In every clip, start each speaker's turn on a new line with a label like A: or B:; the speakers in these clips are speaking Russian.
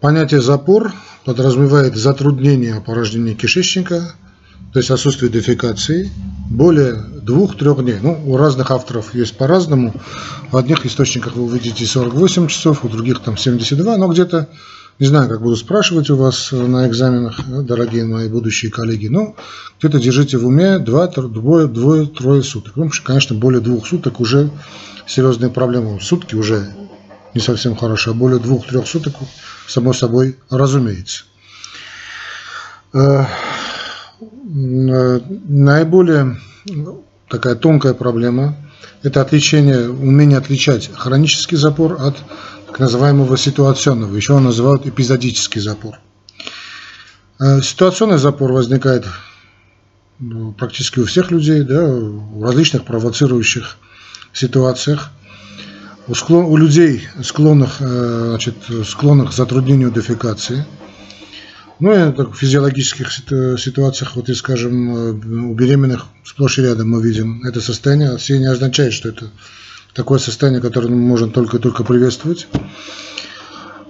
A: Понятие запор подразумевает затруднение опорожнения кишечника, то есть отсутствие дефекации, более двух-трех дней. Ну, у разных авторов есть по-разному. В одних источниках вы увидите 48 часов, у других там 72, но где-то, не знаю, как буду спрашивать у вас на экзаменах, дорогие мои будущие коллеги, но где-то держите в уме 2, двое-трое суток. Ну, конечно, более двух суток уже серьезные проблемы. Сутки уже не совсем хорошо, а более двух-трех суток, само собой, разумеется. Э, наиболее такая тонкая проблема – это отличение, умение отличать хронический запор от так называемого ситуационного. Еще он называют эпизодический запор. Э, ситуационный запор возникает ну, практически у всех людей, да, в различных провоцирующих ситуациях. У, склон, у людей, склонных, э, значит, склонных к затруднению дефекации – ну и так, в физиологических ситуациях, вот и скажем, э, у беременных сплошь и рядом мы видим это состояние. Все не означает, что это такое состояние, которое можем только-только приветствовать.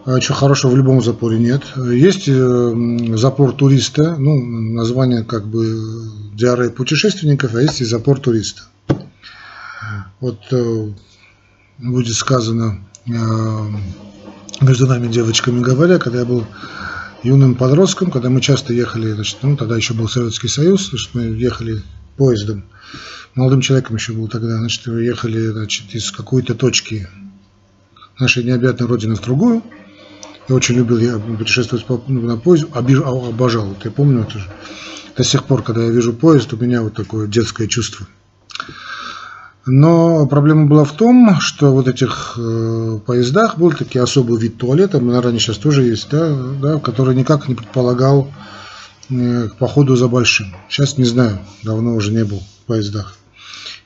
A: А Чего хорошего в любом запоре нет. Есть э, запор туриста, ну, название как бы диарея путешественников, а есть и запор туриста. Вот будет сказано между нами девочками говоря, когда я был юным подростком, когда мы часто ехали, значит, ну, тогда еще был Советский Союз, значит, мы ехали поездом, молодым человеком еще был тогда, значит, мы ехали, значит, из какой-то точки нашей необъятной родины в другую. Я очень любил я путешествовать по, ну, на поезде, обиж, обожал. Вот я помню это же. До сих пор, когда я вижу поезд, у меня вот такое детское чувство. Но проблема была в том, что вот этих э, поездах был такой особый вид туалета, наверное, сейчас тоже есть, да, да, который никак не предполагал э, походу за большим. Сейчас не знаю, давно уже не был в поездах.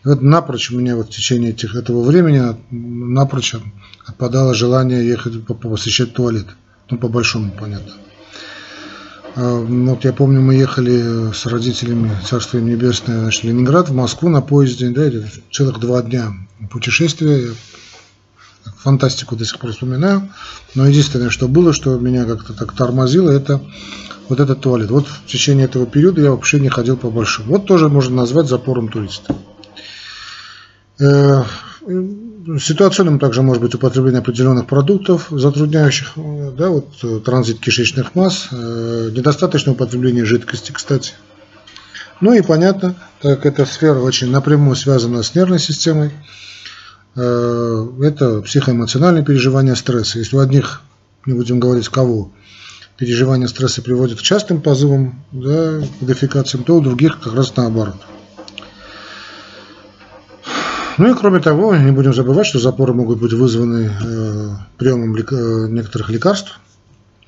A: И вот напрочь у меня вот в течение этих, этого времени напрочь отпадало желание ехать посещать туалет. Ну, по большому, понятно. А, вот я помню, мы ехали с родителями, Царство им Небесное, значит, Ленинград, в Москву на поезде, да, целых два дня путешествия. Фантастику до сих пор вспоминаю. Но единственное, что было, что меня как-то так тормозило, это вот этот туалет. Вот в течение этого периода я вообще не ходил по большому. Вот тоже можно назвать запором туриста. Э, Ситуационным также может быть употребление определенных продуктов, затрудняющих да, вот, транзит кишечных масс, э, недостаточное употребление жидкости, кстати. Ну и понятно, так как эта сфера очень напрямую связана с нервной системой, э, это психоэмоциональные переживания стресса. Если у одних, не будем говорить кого, переживания стресса приводят к частым позывам, да, к дефекациям, то у других как раз наоборот – ну и кроме того, не будем забывать, что запоры могут быть вызваны э, приемом лек э, некоторых лекарств.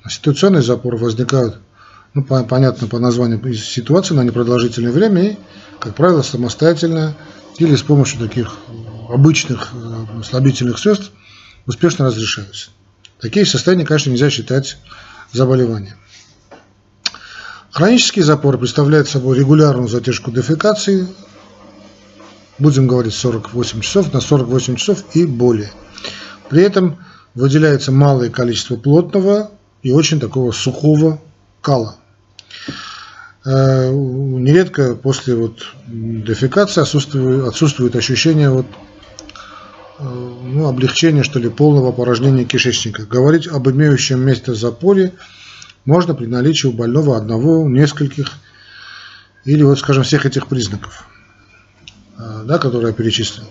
A: Ситуационные запоры возникают, ну, по понятно по названию ситуации, на непродолжительное время и, как правило, самостоятельно или с помощью таких обычных э, слабительных средств успешно разрешаются. Такие состояния, конечно, нельзя считать заболеванием. Хронические запоры представляют собой регулярную затяжку дефекации, будем говорить 48 часов, на 48 часов и более. При этом выделяется малое количество плотного и очень такого сухого кала. Э, нередко после вот дефекации отсутствует, отсутствует ощущение вот, э, ну, облегчения, что ли, полного порожнения кишечника. Говорить об имеющем месте запоре можно при наличии у больного одного, нескольких или, вот, скажем, всех этих признаков да, которые я перечислил.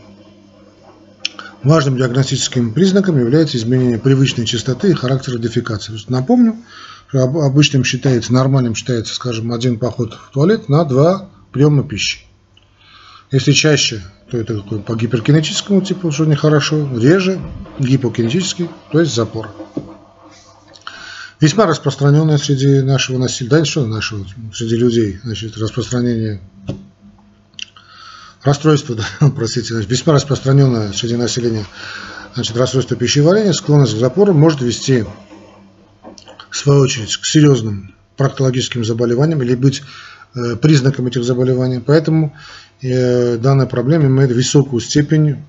A: Важным диагностическим признаком является изменение привычной частоты и характера дефекации. Напомню, что обычным считается, нормальным считается, скажем, один поход в туалет на два приема пищи. Если чаще, то это по гиперкинетическому типу, что нехорошо, реже гипокинетический, то есть запор. Весьма распространенное среди нашего населения, да, что нашего, среди людей, значит, распространение расстройство, да, простите, весьма распространенное среди населения значит, расстройство пищеварения, склонность к запору может вести, в свою очередь, к серьезным проктологическим заболеваниям или быть э, признаком этих заболеваний. Поэтому э, данная проблема имеет высокую степень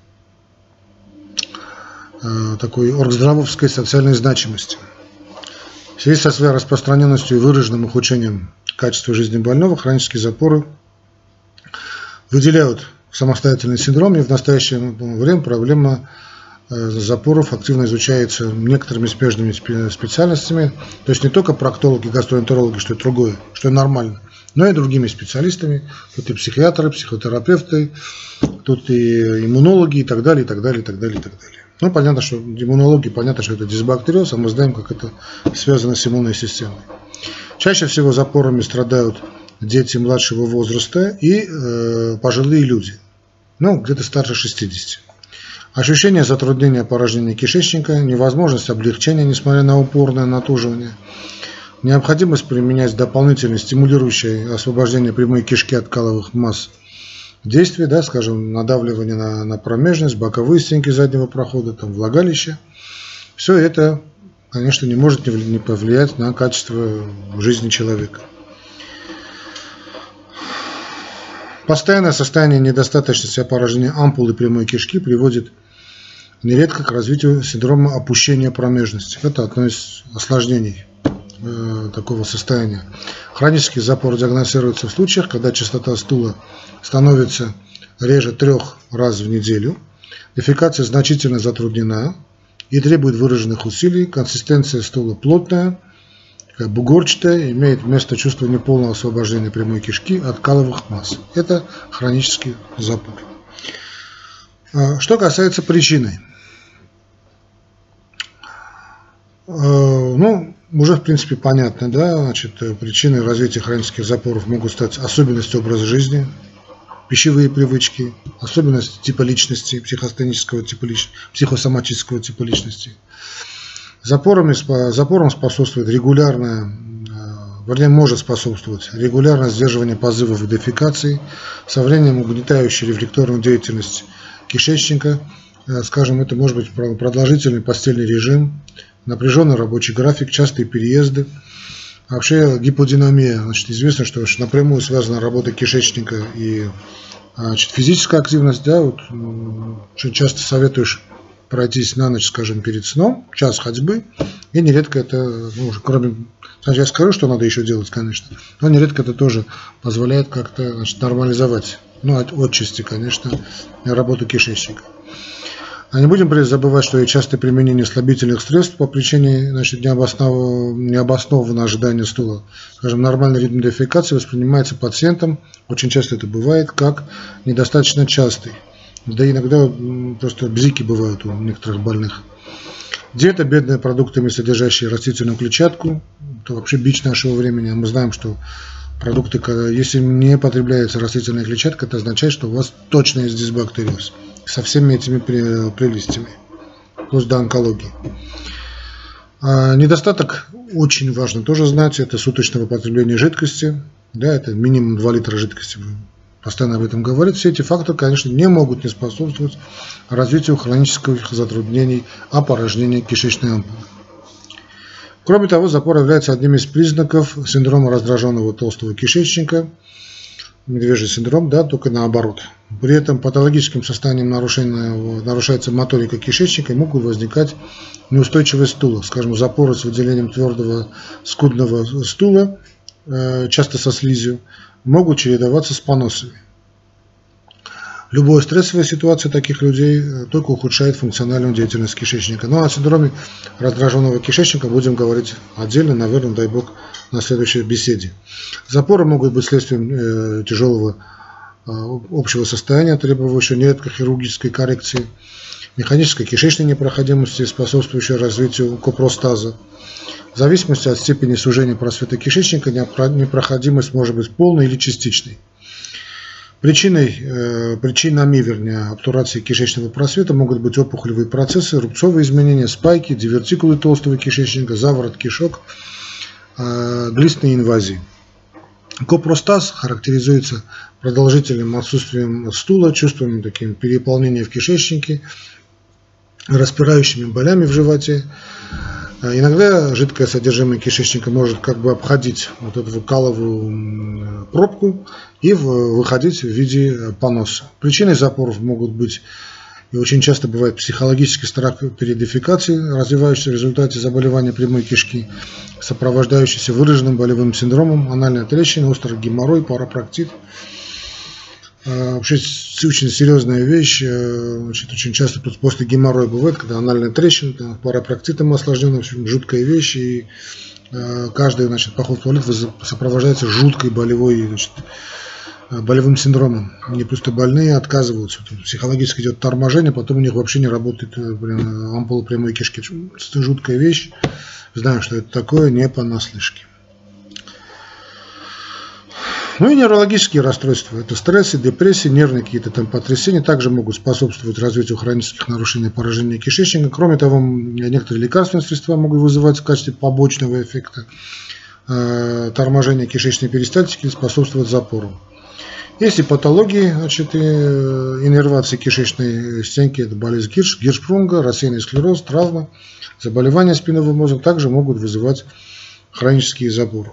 A: э, такой оргздравовской социальной значимости. В связи со своей распространенностью и выраженным ухудшением качества жизни больного, хронические запоры выделяют самостоятельный синдром, и в настоящее время проблема э, запоров активно изучается некоторыми смежными специальностями, то есть не только проктологи, гастроэнтерологи, что это другое, что нормально, но и другими специалистами, тут и психиатры, психотерапевты, тут и иммунологи и так далее, и так далее, и так далее, и так далее. Ну, понятно, что иммунология, понятно, что это дисбактериоз, а мы знаем, как это связано с иммунной системой. Чаще всего запорами страдают дети младшего возраста и э, пожилые люди, ну, где-то старше 60. Ощущение затруднения поражения кишечника, невозможность облегчения, несмотря на упорное натуживание, необходимость применять дополнительные стимулирующие освобождение прямой кишки от каловых масс действия, да, скажем, надавливание на, на промежность, боковые стенки заднего прохода, там, влагалище. Все это, конечно, не может не повлиять на качество жизни человека. Постоянное состояние недостаточности опорожнения ампулы прямой кишки приводит нередко к развитию синдрома опущения промежности. Это одно из осложнений э, такого состояния. Хронический запор диагностируется в случаях, когда частота стула становится реже трех раз в неделю, дефекация значительно затруднена и требует выраженных усилий, консистенция стула плотная, бугорчатая, имеет место чувство неполного освобождения прямой кишки от каловых масс. Это хронический запор. А, что касается причины. А, ну, уже в принципе понятно, да, значит, причиной развития хронических запоров могут стать особенности образа жизни, пищевые привычки, особенности типа личности, психостенического типа личности, психосоматического типа личности. Запорами, запором способствует регулярное, э, вернее, может способствовать регулярное сдерживание позывов и дефекаций, со временем угнетающая рефлекторную деятельность кишечника, э, скажем, это может быть продолжительный постельный режим, напряженный рабочий график, частые переезды. Вообще гиподинамия, значит, известно, что напрямую связана работа кишечника и значит, физическая активность, да, вот, очень часто советуешь пройтись на ночь, скажем, перед сном, час ходьбы, и нередко это, ну, кроме, значит, я скажу, что надо еще делать, конечно, но нередко это тоже позволяет как-то значит, нормализовать, ну, от, отчасти, конечно, работу кишечника. А не будем забывать, что и частое применение слабительных средств по причине значит, необоснованного, необоснованного ожидания стула. Скажем, нормальный ритм дефекации воспринимается пациентом, очень часто это бывает, как недостаточно частый. Да иногда просто бзики бывают у некоторых больных. Диета, бедные продуктами, содержащие растительную клетчатку, это вообще бич нашего времени. Мы знаем, что продукты, если не потребляется растительная клетчатка, это означает, что у вас точно есть дисбактериоз со всеми этими прелестями, плюс до онкологии. А недостаток очень важно тоже знать, это суточное потребление жидкости, да, это минимум 2 литра жидкости, постоянно об этом говорит. Все эти факторы, конечно, не могут не способствовать развитию хронических затруднений опорожнения кишечной ампулы. Кроме того, запор является одним из признаков синдрома раздраженного толстого кишечника – медвежий синдром, да, только наоборот. При этом патологическим состоянием нарушается моторика кишечника и могут возникать неустойчивость стула, скажем, запоры с выделением твердого скудного стула, э, часто со слизью, могут чередоваться с поносами. Любая стрессовая ситуация таких людей э, только ухудшает функциональную деятельность кишечника. Ну а о синдроме раздраженного кишечника будем говорить отдельно, наверное, дай бог, на следующей беседе. Запоры могут быть следствием э, тяжелого э, общего состояния, требующего нередко хирургической коррекции, механической кишечной непроходимости, способствующей развитию копростаза. В зависимости от степени сужения просвета кишечника непроходимость может быть полной или частичной. Причиной, э, причинами, вернее, обтурации кишечного просвета могут быть опухолевые процессы, рубцовые изменения, спайки, дивертикулы толстого кишечника, заворот кишок, э, глистные инвазии. Копростаз характеризуется продолжительным отсутствием стула, чувством таким переполнения в кишечнике, распирающими болями в животе, а иногда жидкое содержимое кишечника может как бы обходить вот эту каловую пробку и выходить в виде поноса. Причиной запоров могут быть И очень часто бывает психологический страх перед дефекацией, развивающийся в результате заболевания прямой кишки, сопровождающийся выраженным болевым синдромом, анальная трещина, острый геморрой, парапроктит. А, вообще очень серьезная вещь, э, значит, очень часто после геморроя бывает, когда анальная трещина, парапроктитом осложненная, в общем, жуткая вещь, и э, каждый значит, поход в туалет сопровождается жуткой болевой значит, Э, болевым синдромом. Они просто больные отказываются. Психологически идет торможение, потом у них вообще не работает э, ампула прямой кишки. Это жуткая вещь. Знаю, что это такое, не понаслышке. Ну и неврологические расстройства. Это стрессы, депрессии, нервные какие-то там потрясения также могут способствовать развитию хронических нарушений поражения кишечника. Кроме того, некоторые лекарственные средства могут вызывать в качестве побочного эффекта э, торможения кишечной перистальтики или способствовать запору. Если патологии, значит, иннервации кишечной стенки, это болезнь Гирш, Гиршпрунга, рассеянный склероз, травма, заболевания спинного мозга также могут вызывать хронические запоры.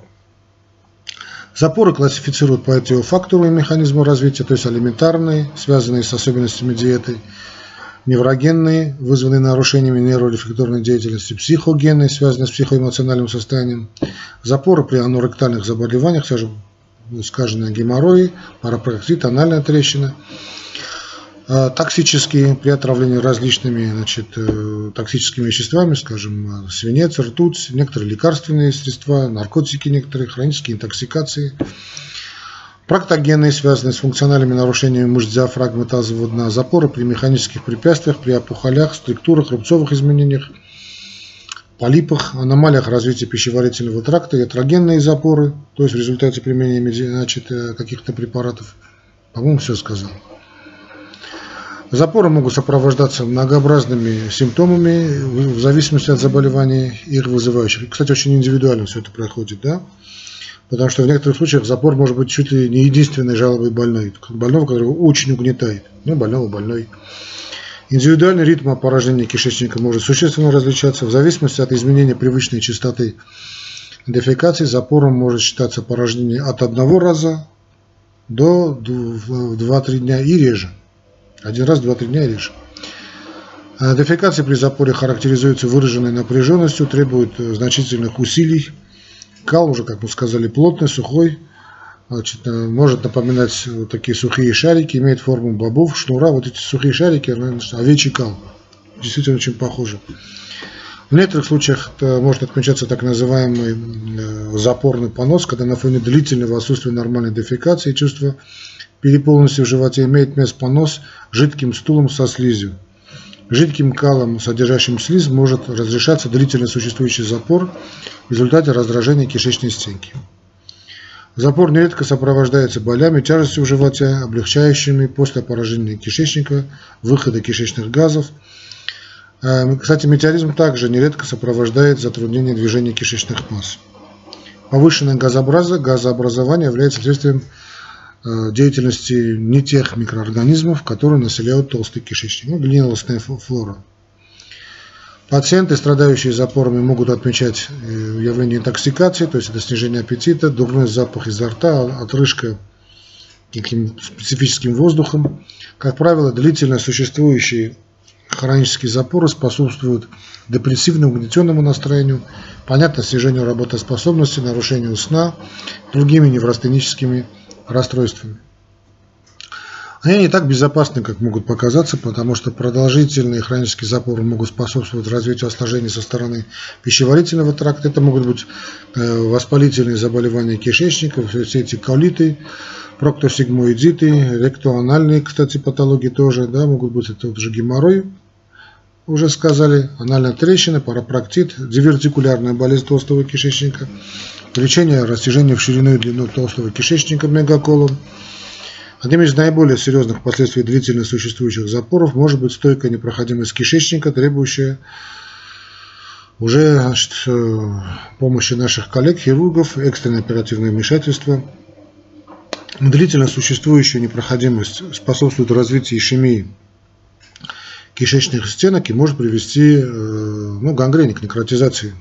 A: Запоры классифицируют по этиофактору и механизму развития, то есть алиментарные, связанные с особенностями диеты, неврогенные, вызванные нарушениями нейрорефлекторной деятельности, психогенные, связанные с психоэмоциональным состоянием, запоры при аноректальных заболеваниях, скажем, скажем, геморрой, парапроктит, тональная трещина. А, токсические при отравлении различными значит, э, токсическими веществами, скажем, свинец, ртуть, некоторые лекарственные средства, наркотики некоторые, хронические интоксикации. Проктогенные, связанные с функциональными нарушениями мышц диафрагмы тазового дна, запоры при механических препятствиях, при опухолях, структурах, рубцовых изменениях, полипах, аномалиях развития пищеварительного тракта, ятрогенные запоры, то есть в результате применения значит, э, каких-то препаратов. По-моему, все сказал. Запоры могут сопровождаться многообразными симптомами в зависимости от заболеваний их вызывающих. Кстати, очень индивидуально все это проходит, да? Потому что в некоторых случаях запор может быть чуть ли не единственной жалобой больной. Больного, который очень угнетает. Ну, больного больной. Индивидуальный ритм поражения кишечника может существенно различаться в зависимости от изменения привычной частоты дефекации. Запором может считаться поражение от одного раза до 2-3 дня и реже. Один раз, два-три дня и реже. А дефекация при запоре характеризуется выраженной напряженностью, требует значительных усилий. Кал уже, как мы сказали, плотный, сухой, Значит, э, может напоминать вот такие сухие шарики, имеет форму бобов, шнура. Вот эти сухие шарики, овечий кал. Действительно очень похожи. В некоторых случаях может отмечаться так называемый э, запорный понос, когда на фоне длительного отсутствия нормальной дефекации и чувства переполненности в животе имеет место понос жидким стулом со слизью. Жидким калом, содержащим слизь, может разрешаться длительно существующий запор в результате раздражения кишечной стенки. Запор нередко сопровождается болями, тяжестью в животе, облегчающими после поражения кишечника, выхода кишечных газов. Э, кстати, метеоризм также нередко сопровождает затруднение движения кишечных масс. Повышенное газообразование является следствием деятельности не тех микроорганизмов, которые населяют толстый кишечник, ну, глинолостная флора. Пациенты, страдающие запорами, могут отмечать э, явление интоксикации, то есть это снижение аппетита, дурной запах изо рта, отрыжка каким специфическим воздухом. Как правило, длительно существующие хронические запоры способствуют депрессивному, угнетенному настроению, понятно, снижению работоспособности, нарушению сна, другими неврастеническими расстройствами. Они не так безопасны, как могут показаться, потому что продолжительные хронические запоры могут способствовать развитию осложнений со стороны пищеварительного тракта. Это могут быть э, воспалительные заболевания кишечника, все эти колиты, проктосигмоидиты, ректоанальные, кстати, патологии тоже, да, могут быть это уже геморрой, уже сказали, анальная трещина, парапроктит, дивертикулярная болезнь толстого кишечника, лечение растяжения в ширину и длину толстого кишечника мегаколон, Одним из наиболее серьезных последствий длительно существующих запоров может быть стойкая непроходимость кишечника, требующая уже значит, э, помощи наших коллег-хирургов, экстренное оперативное вмешательство. Длительно существующая непроходимость способствует развитию ишемии кишечных стенок и может привести э, ну, гангрене к некротизации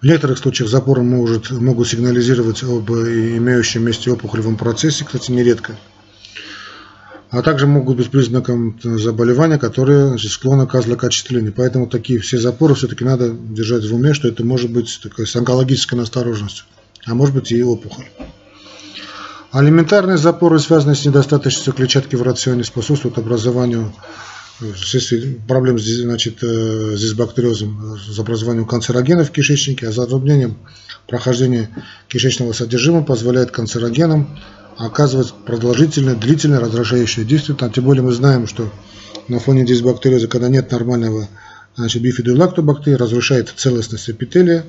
A: в некоторых случаях запоры может, могут сигнализировать об имеющем месте опухолевом процессе, кстати, нередко. а также могут быть признаком заболевания, которые значит, склонны к злокачественному. Поэтому такие все запоры все-таки надо держать в уме, что это может быть такой с онкологической настороженностью, а может быть и опухоль. Алиментарные запоры, связанные с недостаточностью клетчатки в рационе, способствуют образованию вследствие проблем значит, э, с дисбактериозом, с образованием канцерогенов в кишечнике, а затруднением прохождения кишечного содержимого позволяет канцерогенам оказывать продолжительное, длительное раздражающее действие. Тем более мы знаем, что на фоне дисбактериоза, когда нет нормального значит, бифидолактобактерии, разрушает целостность эпителия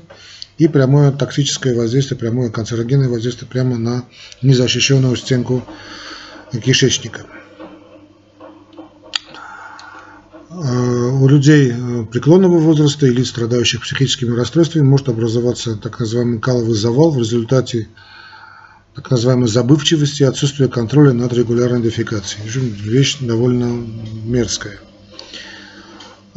A: и прямое токсическое воздействие, прямое канцерогенное воздействие прямо на незащищенную стенку кишечника. Э, у людей э, преклонного возраста и лиц, страдающих психическими расстройствами, может образоваться так называемый каловый завал в результате так называемой забывчивости и отсутствия контроля над регулярной дефекацией. Вещь довольно мерзкая.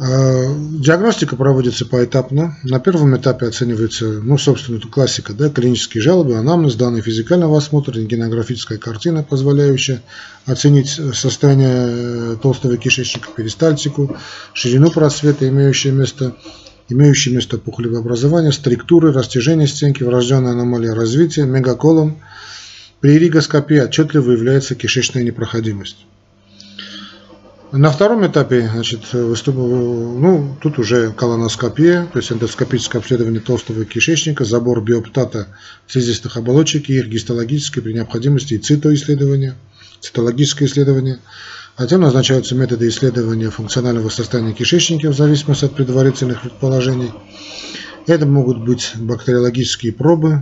A: А, диагностика проводится поэтапно. На первом этапе оценивается, ну, собственно, это классика, да, клинические жалобы, анамнез, данные физикального осмотра, рентгенографическая картина, позволяющая оценить состояние толстого кишечника, перистальтику, ширину просвета, имеющее место, имеющее место пухлевое образование, структуры, растяжение стенки, врожденная аномалия развития, мегаколон, при ригоскопии отчетливо выявляется кишечная непроходимость. На втором этапе, значит, выступ... ну, тут уже колоноскопия, то есть эндоскопическое обследование толстого кишечника, забор биоптата слизистых оболочек и их гистологическое при необходимости и цитоисследование, цитологическое исследование. Затем назначаются методы исследования функционального состояния кишечника в зависимости от предварительных предположений. Это могут быть бактериологические пробы,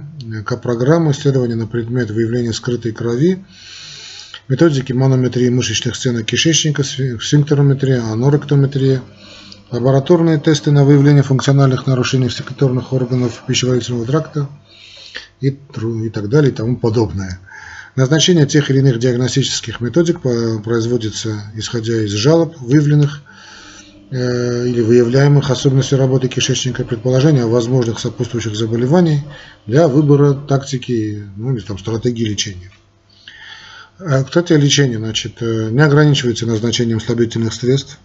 A: программы исследования на предмет выявления скрытой крови, методики манометрии мышечных стенок кишечника, сфинктерометрия, аноректометрия, лабораторные тесты на выявление функциональных нарушений секреторных органов пищеварительного тракта и, и так далее и тому подобное. Назначение тех или иных диагностических методик производится исходя из жалоб, выявленных Э, или выявляемых особенностей работы кишечника, предположения о возможных сопутствующих заболеваний для выбора тактики ну, или там, стратегии лечения. А, кстати, лечение значит, э, не ограничивается назначением слабительных средств.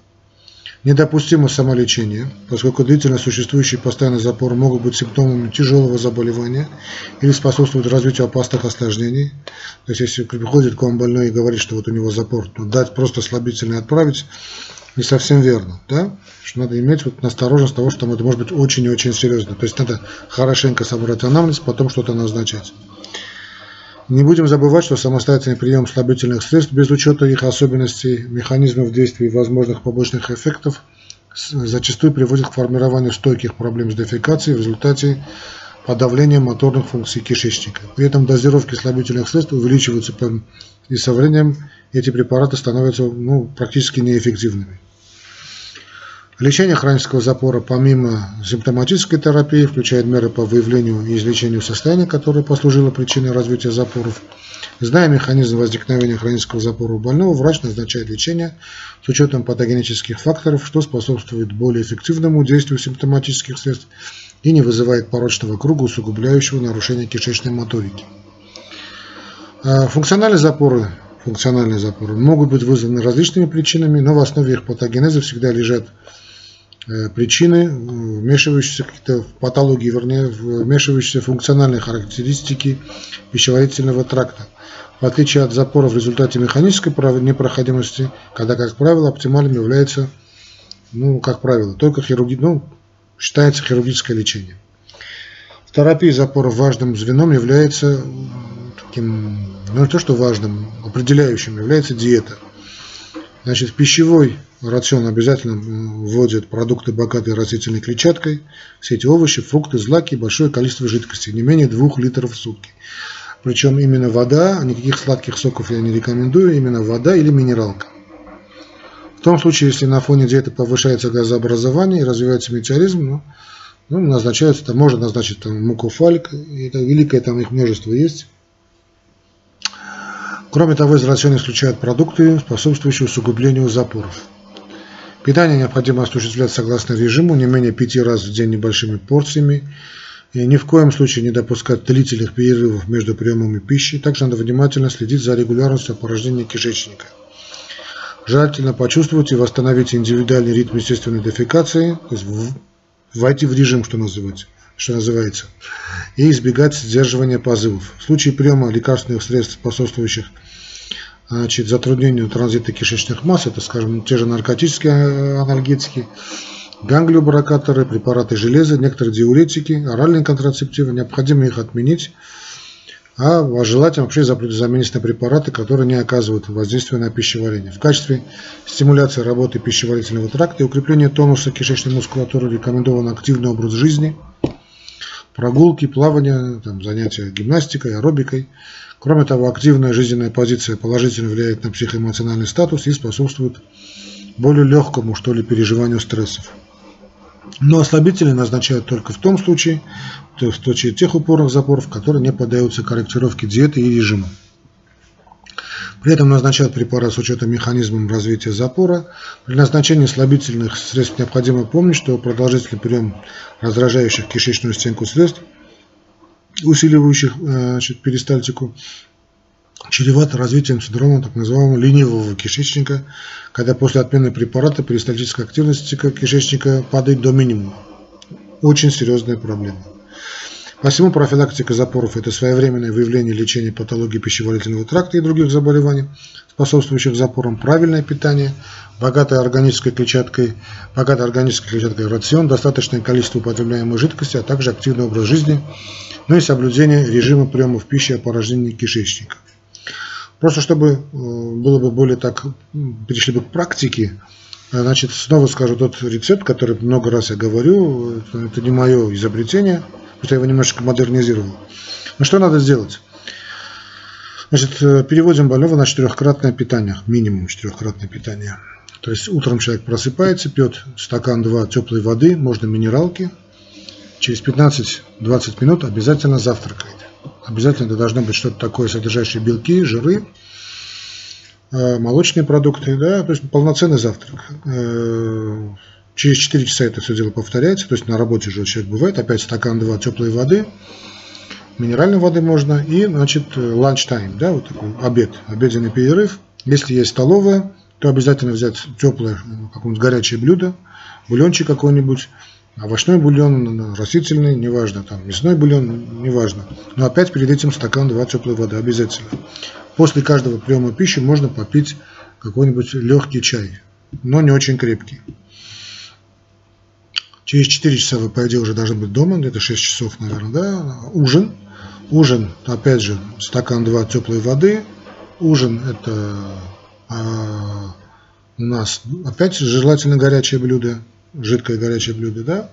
A: Недопустимо самолечение, поскольку длительно существующие постоянный запор могут быть симптомами тяжелого заболевания или способствуют развитию опасных осложнений. То есть, если приходит к вам больной и говорит, что вот у него запор, то дать просто слабительное отправить не совсем верно, да? Что надо иметь вот настороженность того, что это может быть очень и очень серьезно. То есть надо хорошенько собрать анамнез, потом что-то назначать. Не будем забывать, что самостоятельный прием слабительных средств без учета их особенностей, механизмов действия и возможных побочных эффектов зачастую приводит к формированию стойких проблем с дефекацией в результате подавления моторных функций кишечника. При этом дозировки слабительных средств увеличиваются и со временем эти препараты становятся ну, практически неэффективными. Лечение хронического запора помимо симптоматической терапии включает меры по выявлению и излечению состояния, которое послужило причиной развития запоров. Зная механизм возникновения хронического запора у больного, врач назначает лечение с учетом патогенических факторов, что способствует более эффективному действию симптоматических средств и не вызывает порочного круга, усугубляющего нарушение кишечной моторики. А функциональные запоры функциональные запоры могут быть вызваны различными причинами, но в основе их патогенеза всегда лежат причины, вмешивающиеся какие-то патологии, вернее, вмешивающиеся функциональные характеристики пищеварительного тракта. В отличие от запора в результате механической непроходимости, когда, как правило, оптимальным является, ну, как правило, только хирурги, ну, считается хирургическое лечение. В терапии запоров важным звеном является таким, ну не то что важным, определяющим является диета. Значит, в пищевой рацион обязательно вводят продукты, богатые растительной клетчаткой, все эти овощи, фрукты, злаки, большое количество жидкости, не менее 2 литров в сутки. Причем именно вода, никаких сладких соков я не рекомендую, именно вода или минералка. В том случае, если на фоне диеты повышается газообразование и развивается метеоризм, ну, ну, назначается, там, можно назначить там, мукофальк, это великое там их множество есть. Кроме того, из рациона исключают продукты, способствующие усугублению запоров. Питание необходимо осуществлять согласно режиму не менее пяти раз в день небольшими порциями. И ни в коем случае не допускать длительных перерывов между приемами пищи. Также надо внимательно следить за регулярностью порождения кишечника. Желательно почувствовать и восстановить индивидуальный ритм естественной дефекации, то есть войти в режим, что называется, что называется, и избегать сдерживания позывов. В случае приема лекарственных средств, способствующих значит, затруднению транзита кишечных масс, это, скажем, те же наркотические анальгетики, ганглиобарокаторы, препараты железа, некоторые диуретики, оральные контрацептивы, необходимо их отменить, а желательно вообще заменить на препараты, которые не оказывают воздействия на пищеварение. В качестве стимуляции работы пищеварительного тракта и укрепления тонуса кишечной мускулатуры рекомендован активный образ жизни, прогулки, плавание, там, занятия гимнастикой, аэробикой. Кроме того, активная жизненная позиция положительно влияет на психоэмоциональный статус и способствует более легкому, что ли, переживанию стрессов. Но ослабительные назначают только в том случае, то есть в случае тех упорных запоров, которые не поддаются корректировке диеты и режима. При этом назначают препарат с учетом механизмов развития запора. При назначении слабительных средств необходимо помнить, что продолжительный прием раздражающих кишечную стенку средств, усиливающих э, значит, перистальтику, чревато развитием синдрома так называемого ленивого кишечника, когда после отмены препарата перистальтическая активность кишечника падает до минимума. Очень серьезная проблема. Посему профилактика запоров – это своевременное выявление лечения патологии пищеварительного тракта и других заболеваний, способствующих запорам, правильное питание, богатая органической клетчаткой, богатая органической клетчаткой рацион, достаточное количество употребляемой жидкости, а также активный образ жизни, ну и соблюдение режима приемов пищи и опорожнения кишечника. Просто чтобы э, было бы более так, перешли бы к практике, э, значит, снова скажу тот рецепт, который много раз я говорю, это не мое изобретение, я его немножечко модернизировал. Ну что надо сделать? Значит, э, переводим больного на четырехкратное питание, минимум четырехкратное питание. То есть утром человек просыпается, пьет стакан 2 теплой воды, можно минералки, через 15-20 минут обязательно завтракает. Обязательно это должно быть что-то такое, содержащее белки, жиры, э, молочные продукты, да, то есть полноценный завтрак. Э, через 4 часа это все дело повторяется, то есть на работе же человек бывает, опять стакан 2 теплой воды, минеральной воды можно, и, значит, lunch time, да, вот такой обед, обеденный перерыв. Если есть столовая, то обязательно взять теплое, какое-нибудь горячее блюдо, бульончик какой-нибудь, овощной бульон, растительный, неважно, там, мясной бульон, неважно. Но опять перед этим стакан 2 теплой воды обязательно. После каждого приема пищи можно попить какой-нибудь легкий чай, но не очень крепкий. Через 4 часа вы, по идее, уже должны быть дома, где-то 6 часов, наверное, да? Ужин. Ужин, опять же, стакан 2 теплой воды. Ужин – это а, у нас опять желательно горячее блюдо жидкое горячее блюдо, да,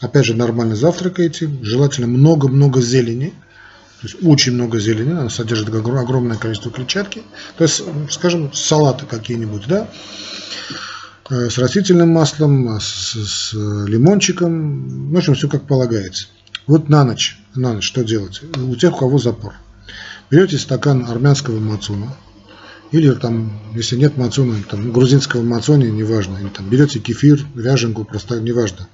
A: опять же нормально завтракаете, желательно много-много зелени, то есть очень много зелени, она содержит огромное количество клетчатки, то есть, скажем, салаты какие-нибудь, да, с растительным маслом, с, с лимончиком, в общем, все как полагается. Вот на ночь, на ночь что делать? У тех, у кого запор. Берете стакан армянского мацуна, или там, если нет мацуна, там, грузинского мацони, неважно. Или там берете кефир, ряженку, просто неважно.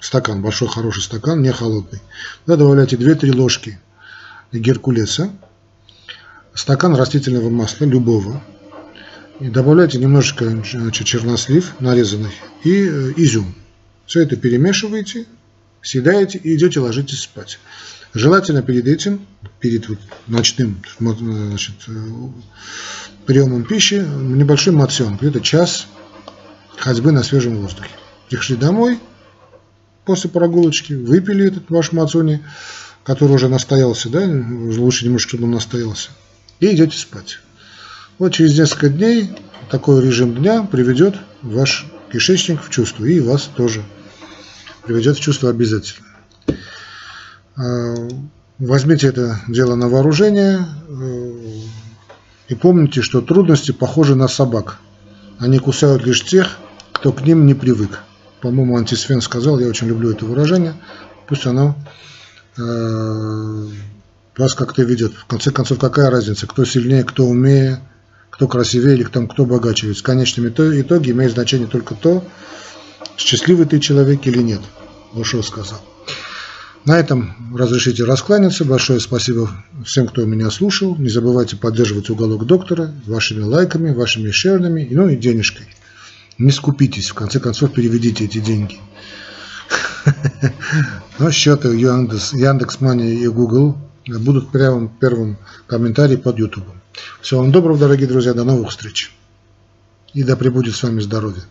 A: Стакан, большой хороший стакан, не холодный. Туда добавляете 2-3 ложки геркулеса, стакан растительного масла, любого. И добавляете немножечко значит, чернослив нарезанный и э, изюм. Все это перемешиваете, съедаете и идете ложитесь спать. Желательно перед этим, перед вот ночным значит, э, приемом пищи небольшой мацион, где-то час ходьбы на свежем воздухе. Пришли домой после прогулочки, выпили этот ваш мацони, который уже настоялся, да, лучше немножко, чтобы он настоялся, и идете спать. Вот через несколько дней такой режим дня приведет ваш кишечник в чувство, и вас тоже приведет в чувство обязательно. А, возьмите это дело на вооружение, э, и помните, что трудности похожи на собак. Они кусают лишь тех, кто к ним не привык. По-моему, Антисфен сказал, я очень люблю это выражение. Пусть оно э, вас как-то ведет. В конце концов, какая разница, кто сильнее, кто умнее, кто красивее или там, кто богаче. Ведь в конечном итоге имеет значение только то, счастливый ты человек или нет. Лошо сказал. На этом разрешите раскланяться. Большое спасибо всем, кто меня слушал. Не забывайте поддерживать уголок доктора вашими лайками, вашими шерами, ну и денежкой. Не скупитесь, в конце концов переведите эти деньги. Но счеты Яндекс, Яндекс.Мани и Google будут в первом, комментарии под YouTube. Всего вам доброго, дорогие друзья, до новых встреч. И да пребудет с вами здоровье.